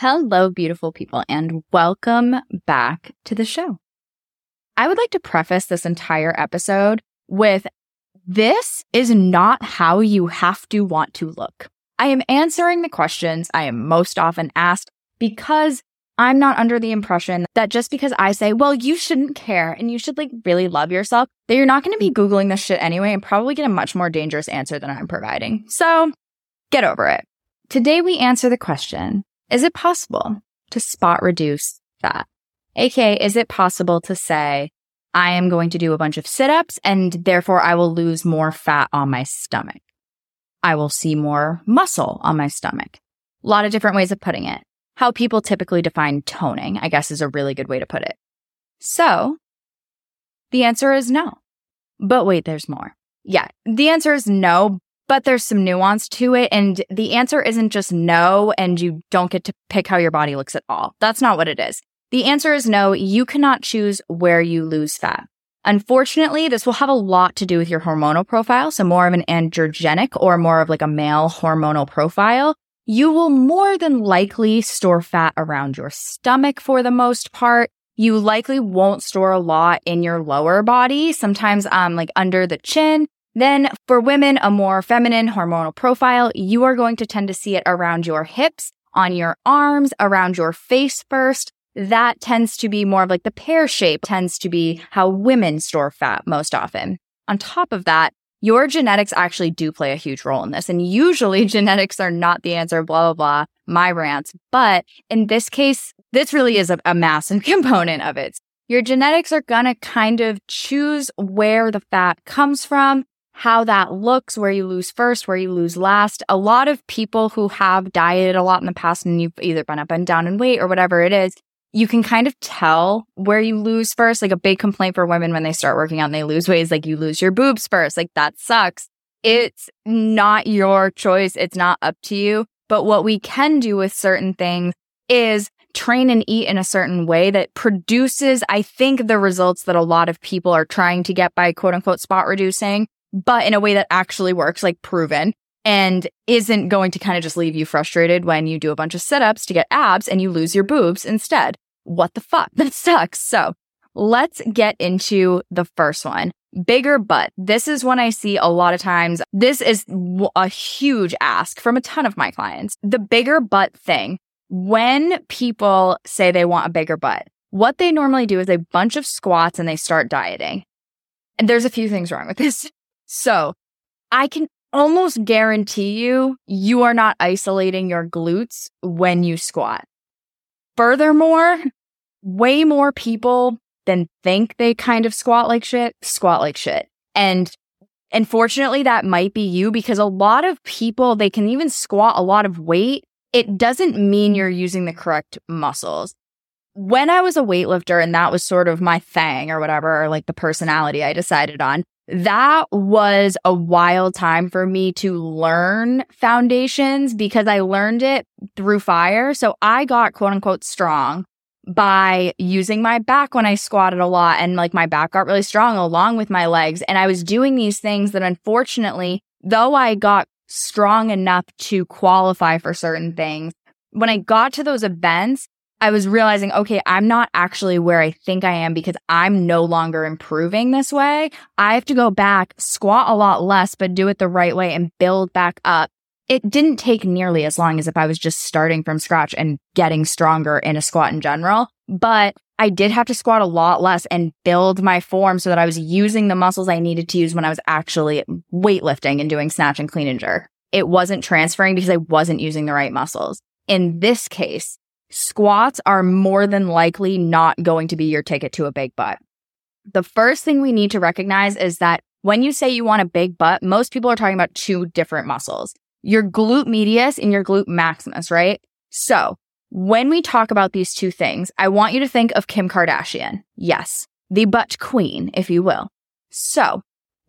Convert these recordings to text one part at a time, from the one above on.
Hello, beautiful people, and welcome back to the show. I would like to preface this entire episode with this is not how you have to want to look. I am answering the questions I am most often asked because I'm not under the impression that just because I say, well, you shouldn't care and you should like really love yourself, that you're not going to be Googling this shit anyway and probably get a much more dangerous answer than I'm providing. So get over it. Today we answer the question, is it possible to spot reduce fat? AKA, is it possible to say, I am going to do a bunch of sit ups and therefore I will lose more fat on my stomach? I will see more muscle on my stomach. A lot of different ways of putting it. How people typically define toning, I guess, is a really good way to put it. So the answer is no. But wait, there's more. Yeah, the answer is no, but there's some nuance to it. And the answer isn't just no, and you don't get to pick how your body looks at all. That's not what it is. The answer is no, you cannot choose where you lose fat. Unfortunately, this will have a lot to do with your hormonal profile. So more of an androgenic or more of like a male hormonal profile. You will more than likely store fat around your stomach for the most part. You likely won't store a lot in your lower body, sometimes um like under the chin. Then for women, a more feminine hormonal profile, you are going to tend to see it around your hips, on your arms, around your face first. That tends to be more of like the pear shape tends to be how women store fat most often. On top of that, your genetics actually do play a huge role in this. And usually genetics are not the answer, blah, blah, blah, my rants. But in this case, this really is a, a massive component of it. Your genetics are going to kind of choose where the fat comes from how that looks, where you lose first, where you lose last. A lot of people who have dieted a lot in the past and you've either been up and down in weight or whatever it is, you can kind of tell where you lose first. Like a big complaint for women when they start working out and they lose weight is like you lose your boobs first. Like that sucks. It's not your choice. It's not up to you. But what we can do with certain things is train and eat in a certain way that produces, I think, the results that a lot of people are trying to get by quote unquote spot reducing but in a way that actually works, like proven and isn't going to kind of just leave you frustrated when you do a bunch of sit ups to get abs and you lose your boobs instead. What the fuck? That sucks. So let's get into the first one. Bigger butt. This is one I see a lot of times. This is a huge ask from a ton of my clients. The bigger butt thing. When people say they want a bigger butt, what they normally do is a bunch of squats and they start dieting. And there's a few things wrong with this. So I can almost guarantee you, you are not isolating your glutes when you squat. Furthermore, way more people than think they kind of squat like shit, squat like shit. And unfortunately, that might be you because a lot of people, they can even squat a lot of weight. It doesn't mean you're using the correct muscles. When I was a weightlifter and that was sort of my thing or whatever, or like the personality I decided on, that was a wild time for me to learn foundations because I learned it through fire. So I got quote unquote strong by using my back when I squatted a lot and like my back got really strong along with my legs. And I was doing these things that unfortunately, though I got strong enough to qualify for certain things, when I got to those events, I was realizing, okay, I'm not actually where I think I am because I'm no longer improving this way. I have to go back, squat a lot less, but do it the right way and build back up. It didn't take nearly as long as if I was just starting from scratch and getting stronger in a squat in general, but I did have to squat a lot less and build my form so that I was using the muscles I needed to use when I was actually weightlifting and doing snatch and clean and jerk. It wasn't transferring because I wasn't using the right muscles. In this case, squats are more than likely not going to be your ticket to a big butt. The first thing we need to recognize is that when you say you want a big butt, most people are talking about two different muscles your glute medius and your glute maximus, right? So when we talk about these two things, I want you to think of Kim Kardashian. Yes, the butt queen, if you will. So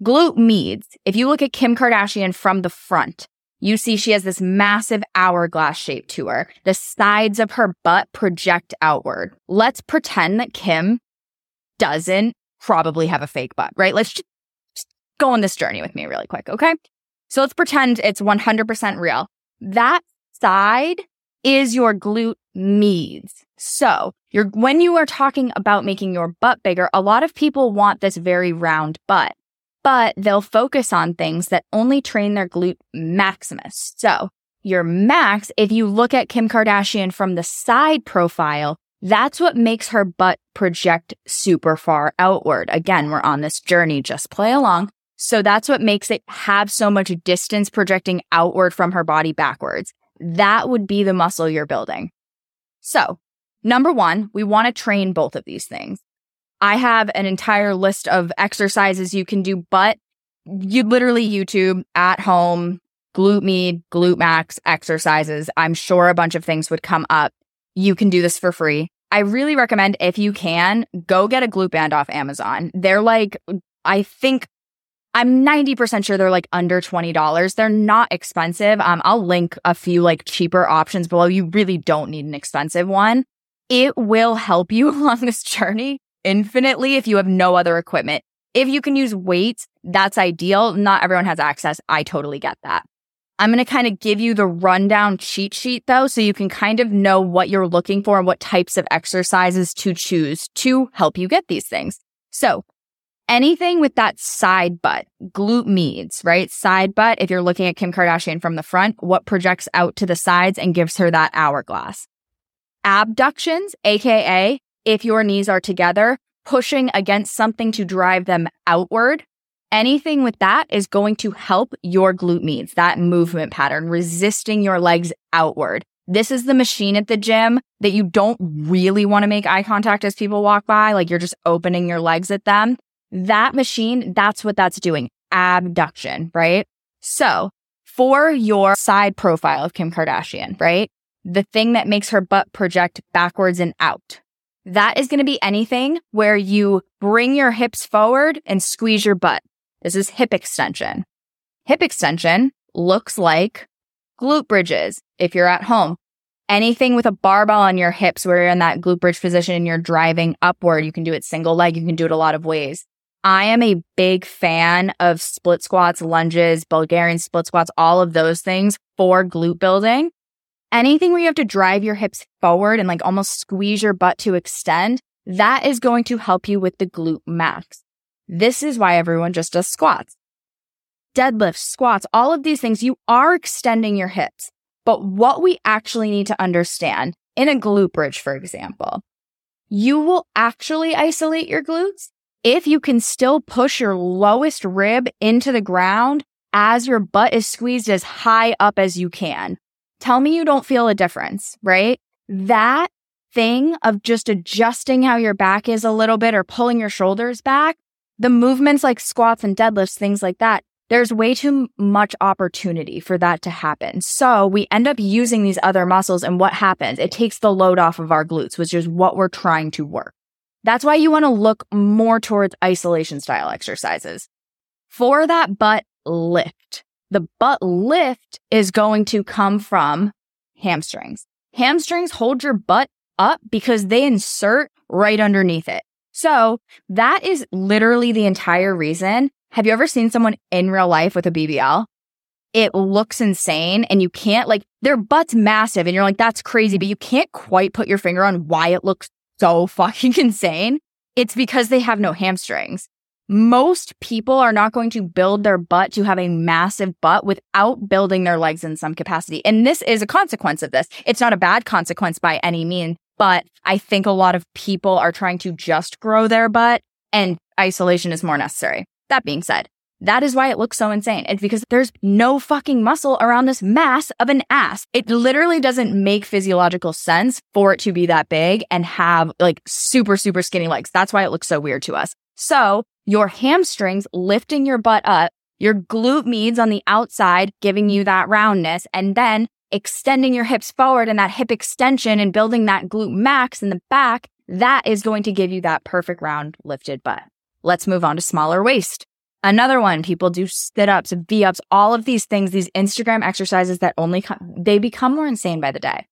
glute medes, if you look at Kim Kardashian from the front, you see she has this massive hourglass shape to her. The sides of her butt project outward. Let's pretend that Kim doesn't probably have a fake butt, right? Let's just go on this journey with me really quick, okay? So let's pretend it's 100% real. That side is your glute meads. So you're, when you are talking about making your butt bigger, a lot of people want this very round butt, but they'll focus on things that only train their glute maximus. So your max, if you look at Kim Kardashian from the side profile, that's what makes her butt project super far outward. Again, we're on this journey. Just play along. So that's what makes it have so much distance projecting outward from her body backwards. That would be the muscle you're building. So number one, we want to train both of these things. I have an entire list of exercises you can do, but you literally YouTube at home, glute med, glute max exercises. I'm sure a bunch of things would come up. You can do this for free. I really recommend if you can go get a glute band off Amazon. They're like, I think I'm 90% sure they're like under $20. They're not expensive. Um, I'll link a few like cheaper options below. You really don't need an expensive one. It will help you along this journey infinitely if you have no other equipment. If you can use weights, that's ideal. Not everyone has access. I totally get that. I'm going to kind of give you the rundown cheat sheet though, so you can kind of know what you're looking for and what types of exercises to choose to help you get these things. So anything with that side butt, glute meads, right? Side butt, if you're looking at Kim Kardashian from the front, what projects out to the sides and gives her that hourglass. Abductions, AKA if your knees are together, pushing against something to drive them outward anything with that is going to help your glute meads, that movement pattern, resisting your legs outward. This is the machine at the gym that you don't really want to make eye contact as people walk by. Like you're just opening your legs at them. That machine, that's what that's doing. Abduction, right? So for your side profile of Kim Kardashian, right? The thing that makes her butt project backwards and out. That is going to be anything where you bring your hips forward and squeeze your butt. This is hip extension. Hip extension looks like glute bridges if you're at home. Anything with a barbell on your hips where you're in that glute bridge position and you're driving upward, you can do it single leg. You can do it a lot of ways. I am a big fan of split squats, lunges, Bulgarian split squats, all of those things for glute building. Anything where you have to drive your hips forward and like almost squeeze your butt to extend, that is going to help you with the glute max. This is why everyone just does squats. Deadlifts, squats, all of these things, you are extending your hips. But what we actually need to understand in a glute bridge, for example, you will actually isolate your glutes if you can still push your lowest rib into the ground as your butt is squeezed as high up as you can. Tell me you don't feel a difference, right? That thing of just adjusting how your back is a little bit or pulling your shoulders back the movements like squats and deadlifts, things like that, there's way too much opportunity for that to happen. So we end up using these other muscles and what happens? It takes the load off of our glutes, which is what we're trying to work. That's why you want to look more towards isolation style exercises. For that butt lift, the butt lift is going to come from hamstrings. Hamstrings hold your butt up because they insert right underneath it. So that is literally the entire reason. Have you ever seen someone in real life with a BBL? It looks insane and you can't like their butt's massive and you're like, that's crazy, but you can't quite put your finger on why it looks so fucking insane. It's because they have no hamstrings. Most people are not going to build their butt to have a massive butt without building their legs in some capacity. And this is a consequence of this. It's not a bad consequence by any means, but I think a lot of people are trying to just grow their butt and isolation is more necessary. That being said, that is why it looks so insane. It's because there's no fucking muscle around this mass of an ass. It literally doesn't make physiological sense for it to be that big and have like super, super skinny legs. That's why it looks so weird to us. So your hamstrings lifting your butt up, your glute meads on the outside, giving you that roundness, and then extending your hips forward and that hip extension and building that glute max in the back, that is going to give you that perfect round lifted butt. Let's move on to smaller waist. Another one, people do sit ups, V ups, all of these things, these Instagram exercises that only come, they become more insane by the day.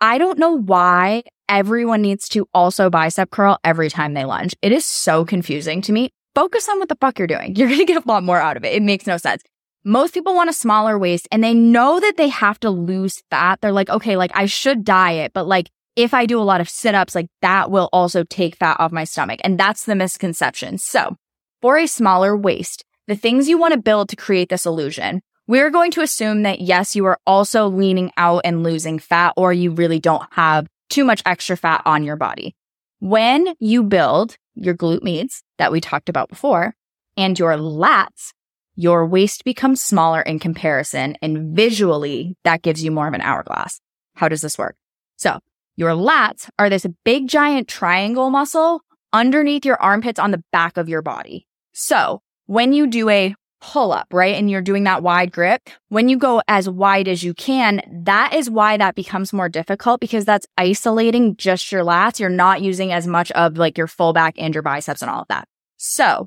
I don't know why everyone needs to also bicep curl every time they lunge. It is so confusing to me. Focus on what the fuck you're doing. You're going to get a lot more out of it. It makes no sense most people want a smaller waist and they know that they have to lose fat. They're like, okay, like I should diet, but like if I do a lot of sit ups, like that will also take fat off my stomach. And that's the misconception. So for a smaller waist, the things you want to build to create this illusion, we're going to assume that yes, you are also leaning out and losing fat or you really don't have too much extra fat on your body. When you build your glute meads that we talked about before and your lats, your waist becomes smaller in comparison and visually that gives you more of an hourglass. How does this work? So your lats are this big giant triangle muscle underneath your armpits on the back of your body. So when you do a pull up, right? And you're doing that wide grip. When you go as wide as you can, that is why that becomes more difficult because that's isolating just your lats. You're not using as much of like your full back and your biceps and all of that. So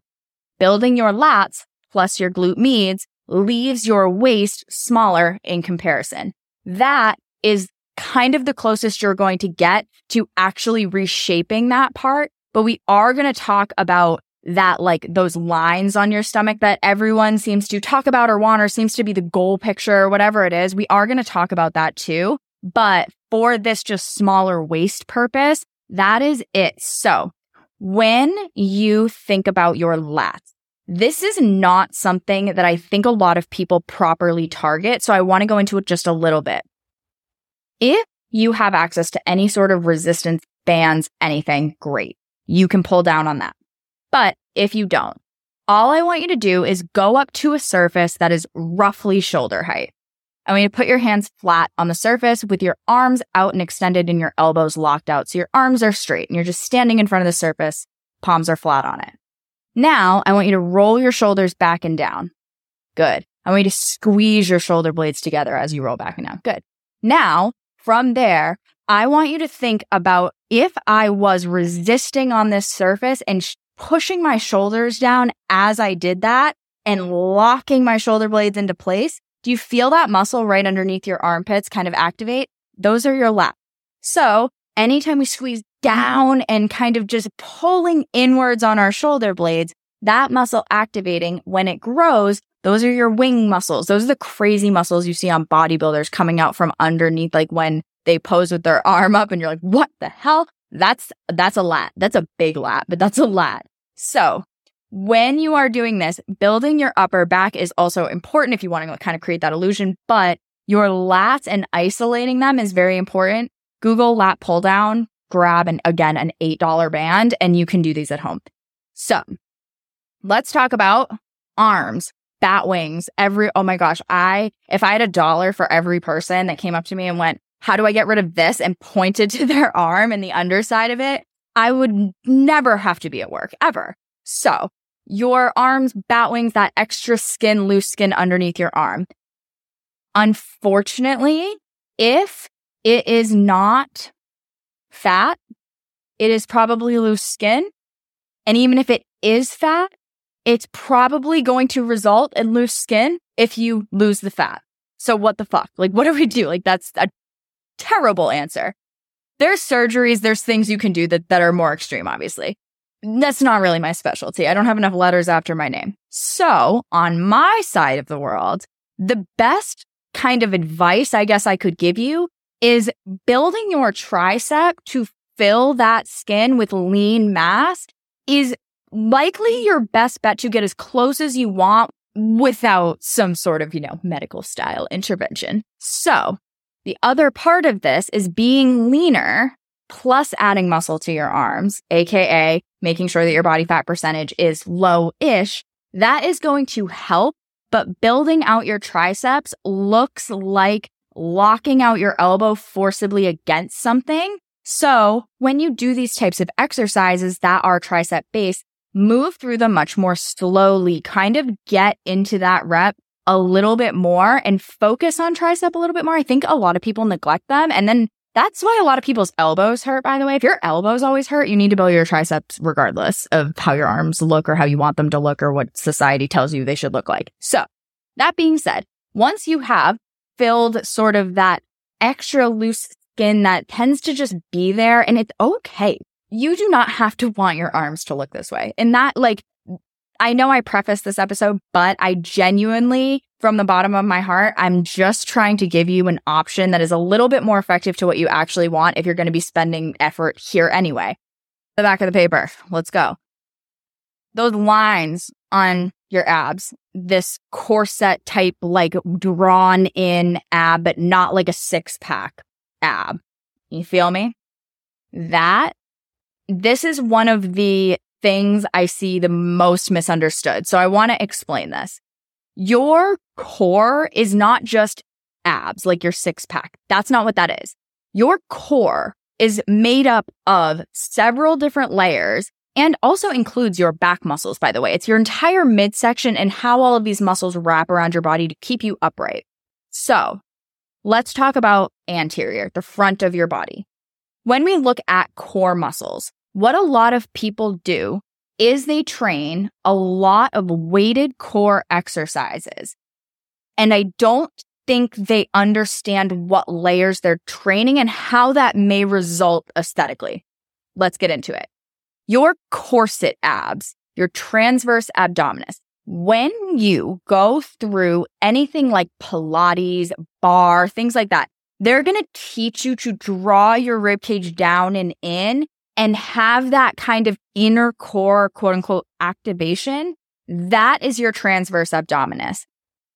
building your lats plus your glute meads leaves your waist smaller in comparison. That is kind of the closest you're going to get to actually reshaping that part. But we are going to talk about that, like those lines on your stomach that everyone seems to talk about or want, or seems to be the goal picture or whatever it is. We are going to talk about that too. But for this just smaller waist purpose, that is it. So when you think about your lats, this is not something that I think a lot of people properly target. So I want to go into it just a little bit. If you have access to any sort of resistance bands, anything, great. You can pull down on that. But if you don't, all I want you to do is go up to a surface that is roughly shoulder height. I want you to put your hands flat on the surface with your arms out and extended and your elbows locked out. So your arms are straight and you're just standing in front of the surface. Palms are flat on it. Now I want you to roll your shoulders back and down. Good. I want you to squeeze your shoulder blades together as you roll back and down. Good. Now from there, I want you to think about if I was resisting on this surface and sh- pushing my shoulders down as I did that and locking my shoulder blades into place. Do you feel that muscle right underneath your armpits kind of activate? Those are your lats. So anytime we squeeze down and kind of just pulling inwards on our shoulder blades, that muscle activating when it grows, those are your wing muscles. Those are the crazy muscles you see on bodybuilders coming out from underneath, like when they pose with their arm up and you're like, what the hell? That's, that's a lat. That's a big lat, but that's a lat. So when you are doing this, building your upper back is also important if you want to kind of create that illusion, but your lats and isolating them is very important. Google lat pull down, grab and again, an $8 band and you can do these at home. So let's talk about arms bat wings, every, oh my gosh, I, if I had a dollar for every person that came up to me and went, how do I get rid of this? And pointed to their arm and the underside of it, I would never have to be at work ever. So your arms, bat wings, that extra skin, loose skin underneath your arm. Unfortunately, if it is not fat, it is probably loose skin. And even if it is fat, it's probably going to result in loose skin if you lose the fat. So what the fuck? Like, what do we do? Like, that's a terrible answer. There's surgeries, there's things you can do that, that are more extreme, obviously. That's not really my specialty. I don't have enough letters after my name. So on my side of the world, the best kind of advice I guess I could give you is building your tricep to fill that skin with lean mass is likely your best bet to get as close as you want without some sort of, you know, medical style intervention. So the other part of this is being leaner plus adding muscle to your arms, AKA making sure that your body fat percentage is low ish. That is going to help, but building out your triceps looks like locking out your elbow forcibly against something. So when you do these types of exercises that are tricep based, move through them much more slowly, kind of get into that rep a little bit more and focus on tricep a little bit more. I think a lot of people neglect them. And then that's why a lot of people's elbows hurt, by the way. If your elbows always hurt, you need to build your triceps regardless of how your arms look or how you want them to look or what society tells you they should look like. So that being said, once you have filled sort of that extra loose skin that tends to just be there and it's okay you do not have to want your arms to look this way. And that, like, I know I prefaced this episode, but I genuinely from the bottom of my heart, I'm just trying to give you an option that is a little bit more effective to what you actually want if you're going to be spending effort here anyway. The back of the paper. Let's go. Those lines on your abs, this corset type, like drawn in ab, but not like a six pack ab. You feel me? That, this is one of the things I see the most misunderstood. So I want to explain this. Your core is not just abs, like your six pack. That's not what that is. Your core is made up of several different layers and also includes your back muscles, by the way. It's your entire midsection and how all of these muscles wrap around your body to keep you upright. So let's talk about anterior, the front of your body. When we look at core muscles, what a lot of people do is they train a lot of weighted core exercises. And I don't think they understand what layers they're training and how that may result aesthetically. Let's get into it. Your corset abs, your transverse abdominis, when you go through anything like Pilates, barre, things like that, they're going to teach you to draw your rib cage down and in and have that kind of inner core, quote unquote, activation, that is your transverse abdominis.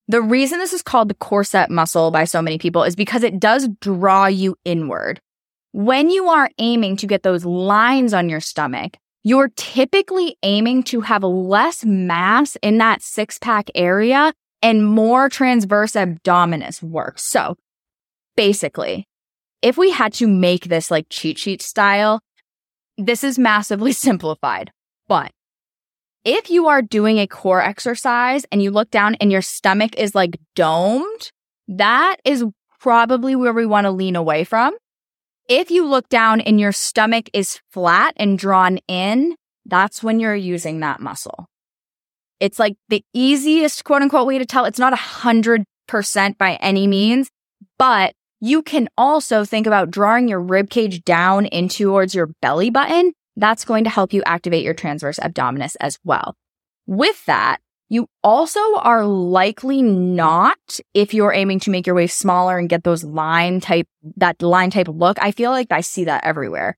The reason this is called the corset muscle by so many people is because it does draw you inward. When you are aiming to get those lines on your stomach, you're typically aiming to have less mass in that six pack area and more transverse abdominis work. So basically, if we had to make this like cheat sheet style, this is massively simplified, but if you are doing a core exercise and you look down and your stomach is like domed, that is probably where we want to lean away from. If you look down and your stomach is flat and drawn in, that's when you're using that muscle. It's like the easiest quote unquote way to tell. It's not a hundred percent by any means, but you can also think about drawing your rib cage down in towards your belly button. That's going to help you activate your transverse abdominis as well. With that, you also are likely not, if you're aiming to make your waist smaller and get those line type, that line type look. I feel like I see that everywhere.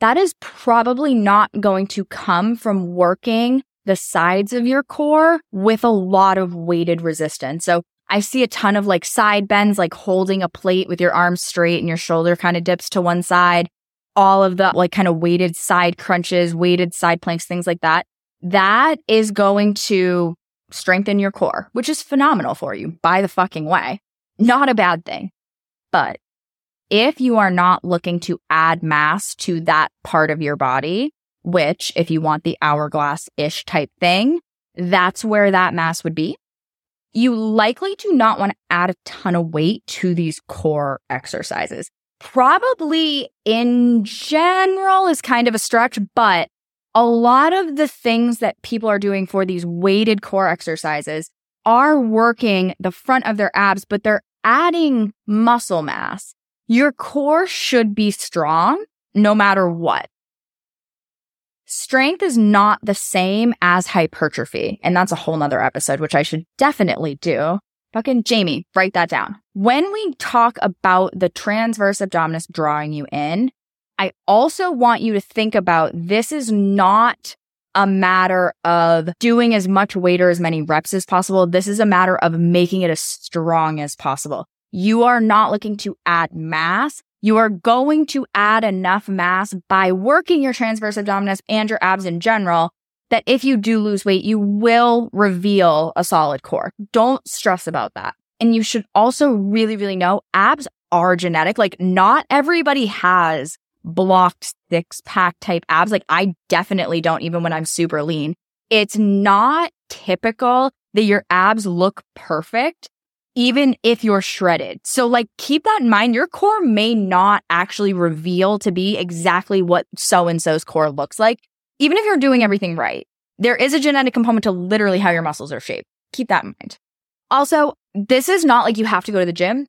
That is probably not going to come from working the sides of your core with a lot of weighted resistance. So I see a ton of like side bends, like holding a plate with your arms straight and your shoulder kind of dips to one side. All of the like kind of weighted side crunches, weighted side planks, things like that. That is going to strengthen your core, which is phenomenal for you by the fucking way. Not a bad thing. But if you are not looking to add mass to that part of your body, which if you want the hourglass ish type thing, that's where that mass would be you likely do not want to add a ton of weight to these core exercises. Probably in general is kind of a stretch, but a lot of the things that people are doing for these weighted core exercises are working the front of their abs, but they're adding muscle mass. Your core should be strong no matter what strength is not the same as hypertrophy. And that's a whole nother episode, which I should definitely do. Fucking Jamie, write that down. When we talk about the transverse abdominis drawing you in, I also want you to think about this is not a matter of doing as much weight or as many reps as possible. This is a matter of making it as strong as possible. You are not looking to add mass you are going to add enough mass by working your transverse abdominis and your abs in general that if you do lose weight, you will reveal a solid core. Don't stress about that. And you should also really, really know abs are genetic. Like not everybody has blocked six pack type abs. Like I definitely don't, even when I'm super lean. It's not typical that your abs look perfect even if you're shredded. So like keep that in mind. Your core may not actually reveal to be exactly what so and so's core looks like, even if you're doing everything right. There is a genetic component to literally how your muscles are shaped. Keep that in mind. Also, this is not like you have to go to the gym.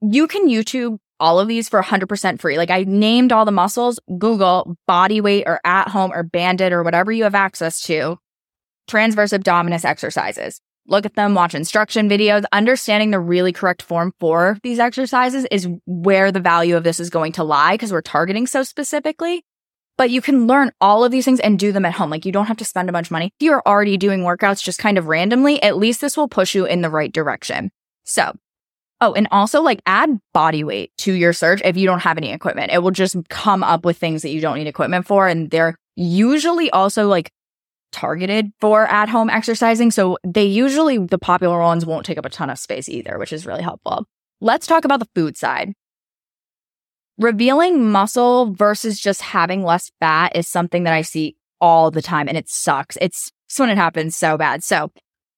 You can YouTube all of these for 100% free. Like I named all the muscles, Google body weight or at home or banded or whatever you have access to, transverse abdominis exercises look at them, watch instruction videos. Understanding the really correct form for these exercises is where the value of this is going to lie because we're targeting so specifically. But you can learn all of these things and do them at home. Like you don't have to spend a bunch of money. If you're already doing workouts just kind of randomly, at least this will push you in the right direction. So, oh, and also like add body weight to your search if you don't have any equipment. It will just come up with things that you don't need equipment for. And they're usually also like targeted for at home exercising. So they usually, the popular ones won't take up a ton of space either, which is really helpful. Let's talk about the food side. Revealing muscle versus just having less fat is something that I see all the time and it sucks. It's, it's when it happens so bad. So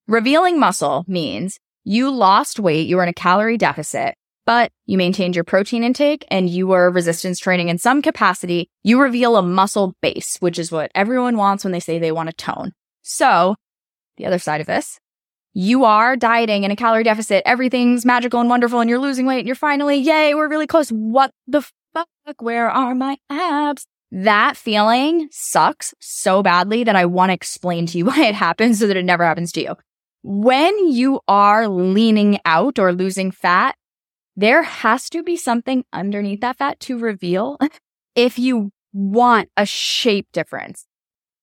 revealing muscle means you lost weight, you were in a calorie deficit, but you maintained your protein intake and you were resistance training in some capacity, you reveal a muscle base, which is what everyone wants when they say they want to tone. So the other side of this, you are dieting in a calorie deficit. Everything's magical and wonderful and you're losing weight and you're finally, yay, we're really close. What the fuck? Where are my abs? That feeling sucks so badly that I want to explain to you why it happens so that it never happens to you. When you are leaning out or losing fat, there has to be something underneath that fat to reveal if you want a shape difference.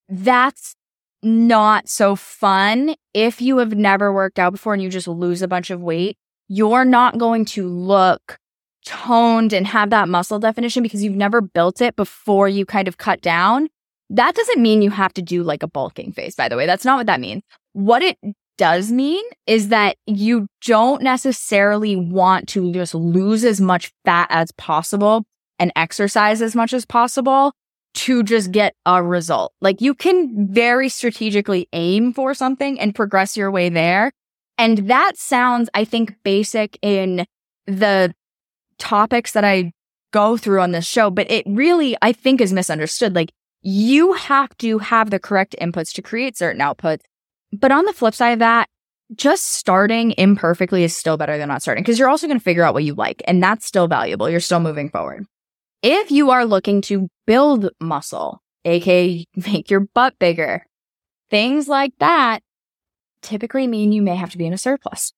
That's not so fun. If you have never worked out before and you just lose a bunch of weight, you're not going to look toned and have that muscle definition because you've never built it before you kind of cut down. That doesn't mean you have to do like a bulking phase, by the way. That's not what that means. What it does mean is that you don't necessarily want to just lose as much fat as possible and exercise as much as possible to just get a result. Like you can very strategically aim for something and progress your way there. And that sounds, I think, basic in the topics that I go through on this show, but it really, I think, is misunderstood. Like you have to have the correct inputs to create certain outputs. But on the flip side of that, just starting imperfectly is still better than not starting because you're also going to figure out what you like and that's still valuable. You're still moving forward. If you are looking to build muscle, aka make your butt bigger, things like that typically mean you may have to be in a surplus.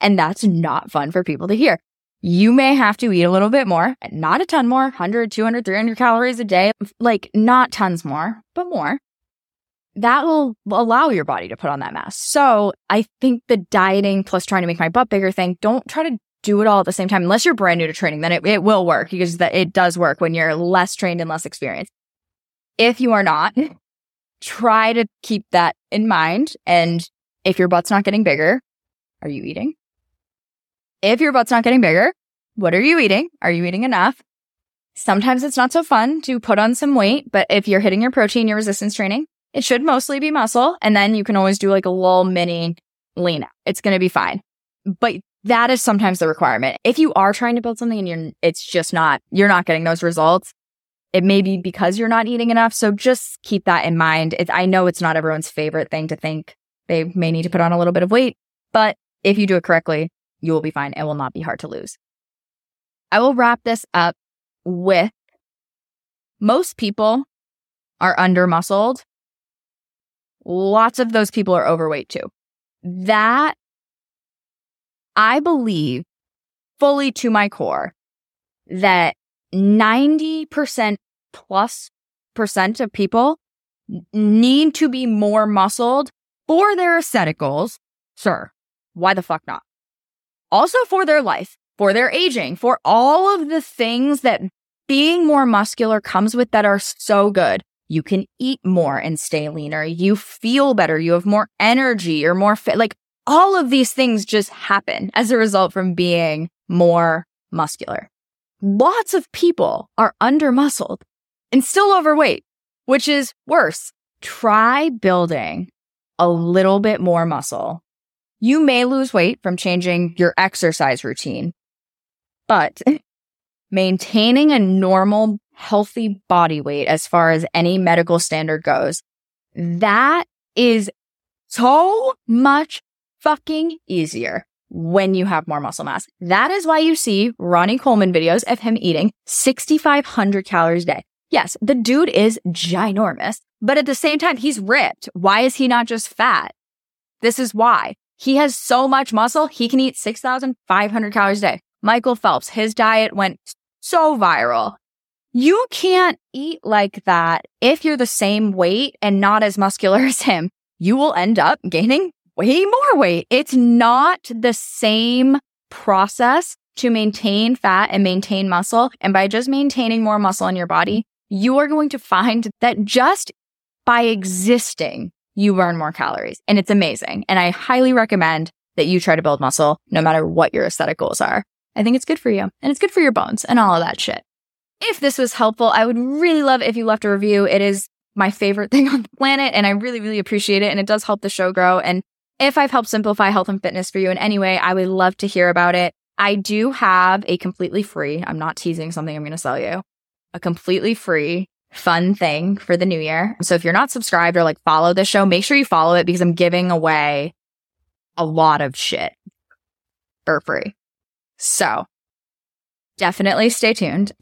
And that's not fun for people to hear. You may have to eat a little bit more, not a ton more, 100, 200, 300 calories a day, like not tons more, but more that will allow your body to put on that mass. So I think the dieting plus trying to make my butt bigger thing, don't try to do it all at the same time. Unless you're brand new to training, then it, it will work because that it does work when you're less trained and less experienced. If you are not, try to keep that in mind. And if your butt's not getting bigger, are you eating? If your butt's not getting bigger, what are you eating? Are you eating enough? Sometimes it's not so fun to put on some weight, but if you're hitting your protein, your resistance training, it should mostly be muscle. And then you can always do like a little mini lean out. It's going to be fine. But that is sometimes the requirement. If you are trying to build something and you're, it's just not, you're not getting those results. It may be because you're not eating enough. So just keep that in mind. It, I know it's not everyone's favorite thing to think they may need to put on a little bit of weight, but if you do it correctly, you will be fine. It will not be hard to lose. I will wrap this up with most people are under muscled lots of those people are overweight too. That I believe fully to my core that 90% plus percent of people need to be more muscled for their aesthetic goals. Sir, why the fuck not? Also for their life, for their aging, for all of the things that being more muscular comes with that are so good. You can eat more and stay leaner. You feel better. You have more energy. You're more fit. Like all of these things just happen as a result from being more muscular. Lots of people are under muscled and still overweight, which is worse. Try building a little bit more muscle. You may lose weight from changing your exercise routine, but maintaining a normal healthy body weight as far as any medical standard goes. That is so much fucking easier when you have more muscle mass. That is why you see Ronnie Coleman videos of him eating 6,500 calories a day. Yes, the dude is ginormous, but at the same time, he's ripped. Why is he not just fat? This is why. He has so much muscle, he can eat 6,500 calories a day. Michael Phelps, his diet went so viral. You can't eat like that if you're the same weight and not as muscular as him. You will end up gaining way more weight. It's not the same process to maintain fat and maintain muscle. And by just maintaining more muscle in your body, you are going to find that just by existing, you burn more calories and it's amazing. And I highly recommend that you try to build muscle no matter what your aesthetic goals are. I think it's good for you and it's good for your bones and all of that shit. If this was helpful, I would really love if you left a review. It is my favorite thing on the planet and I really, really appreciate it. And it does help the show grow. And if I've helped simplify health and fitness for you in any way, I would love to hear about it. I do have a completely free, I'm not teasing something I'm going to sell you, a completely free fun thing for the new year. So if you're not subscribed or like follow the show, make sure you follow it because I'm giving away a lot of shit for free. So definitely stay tuned.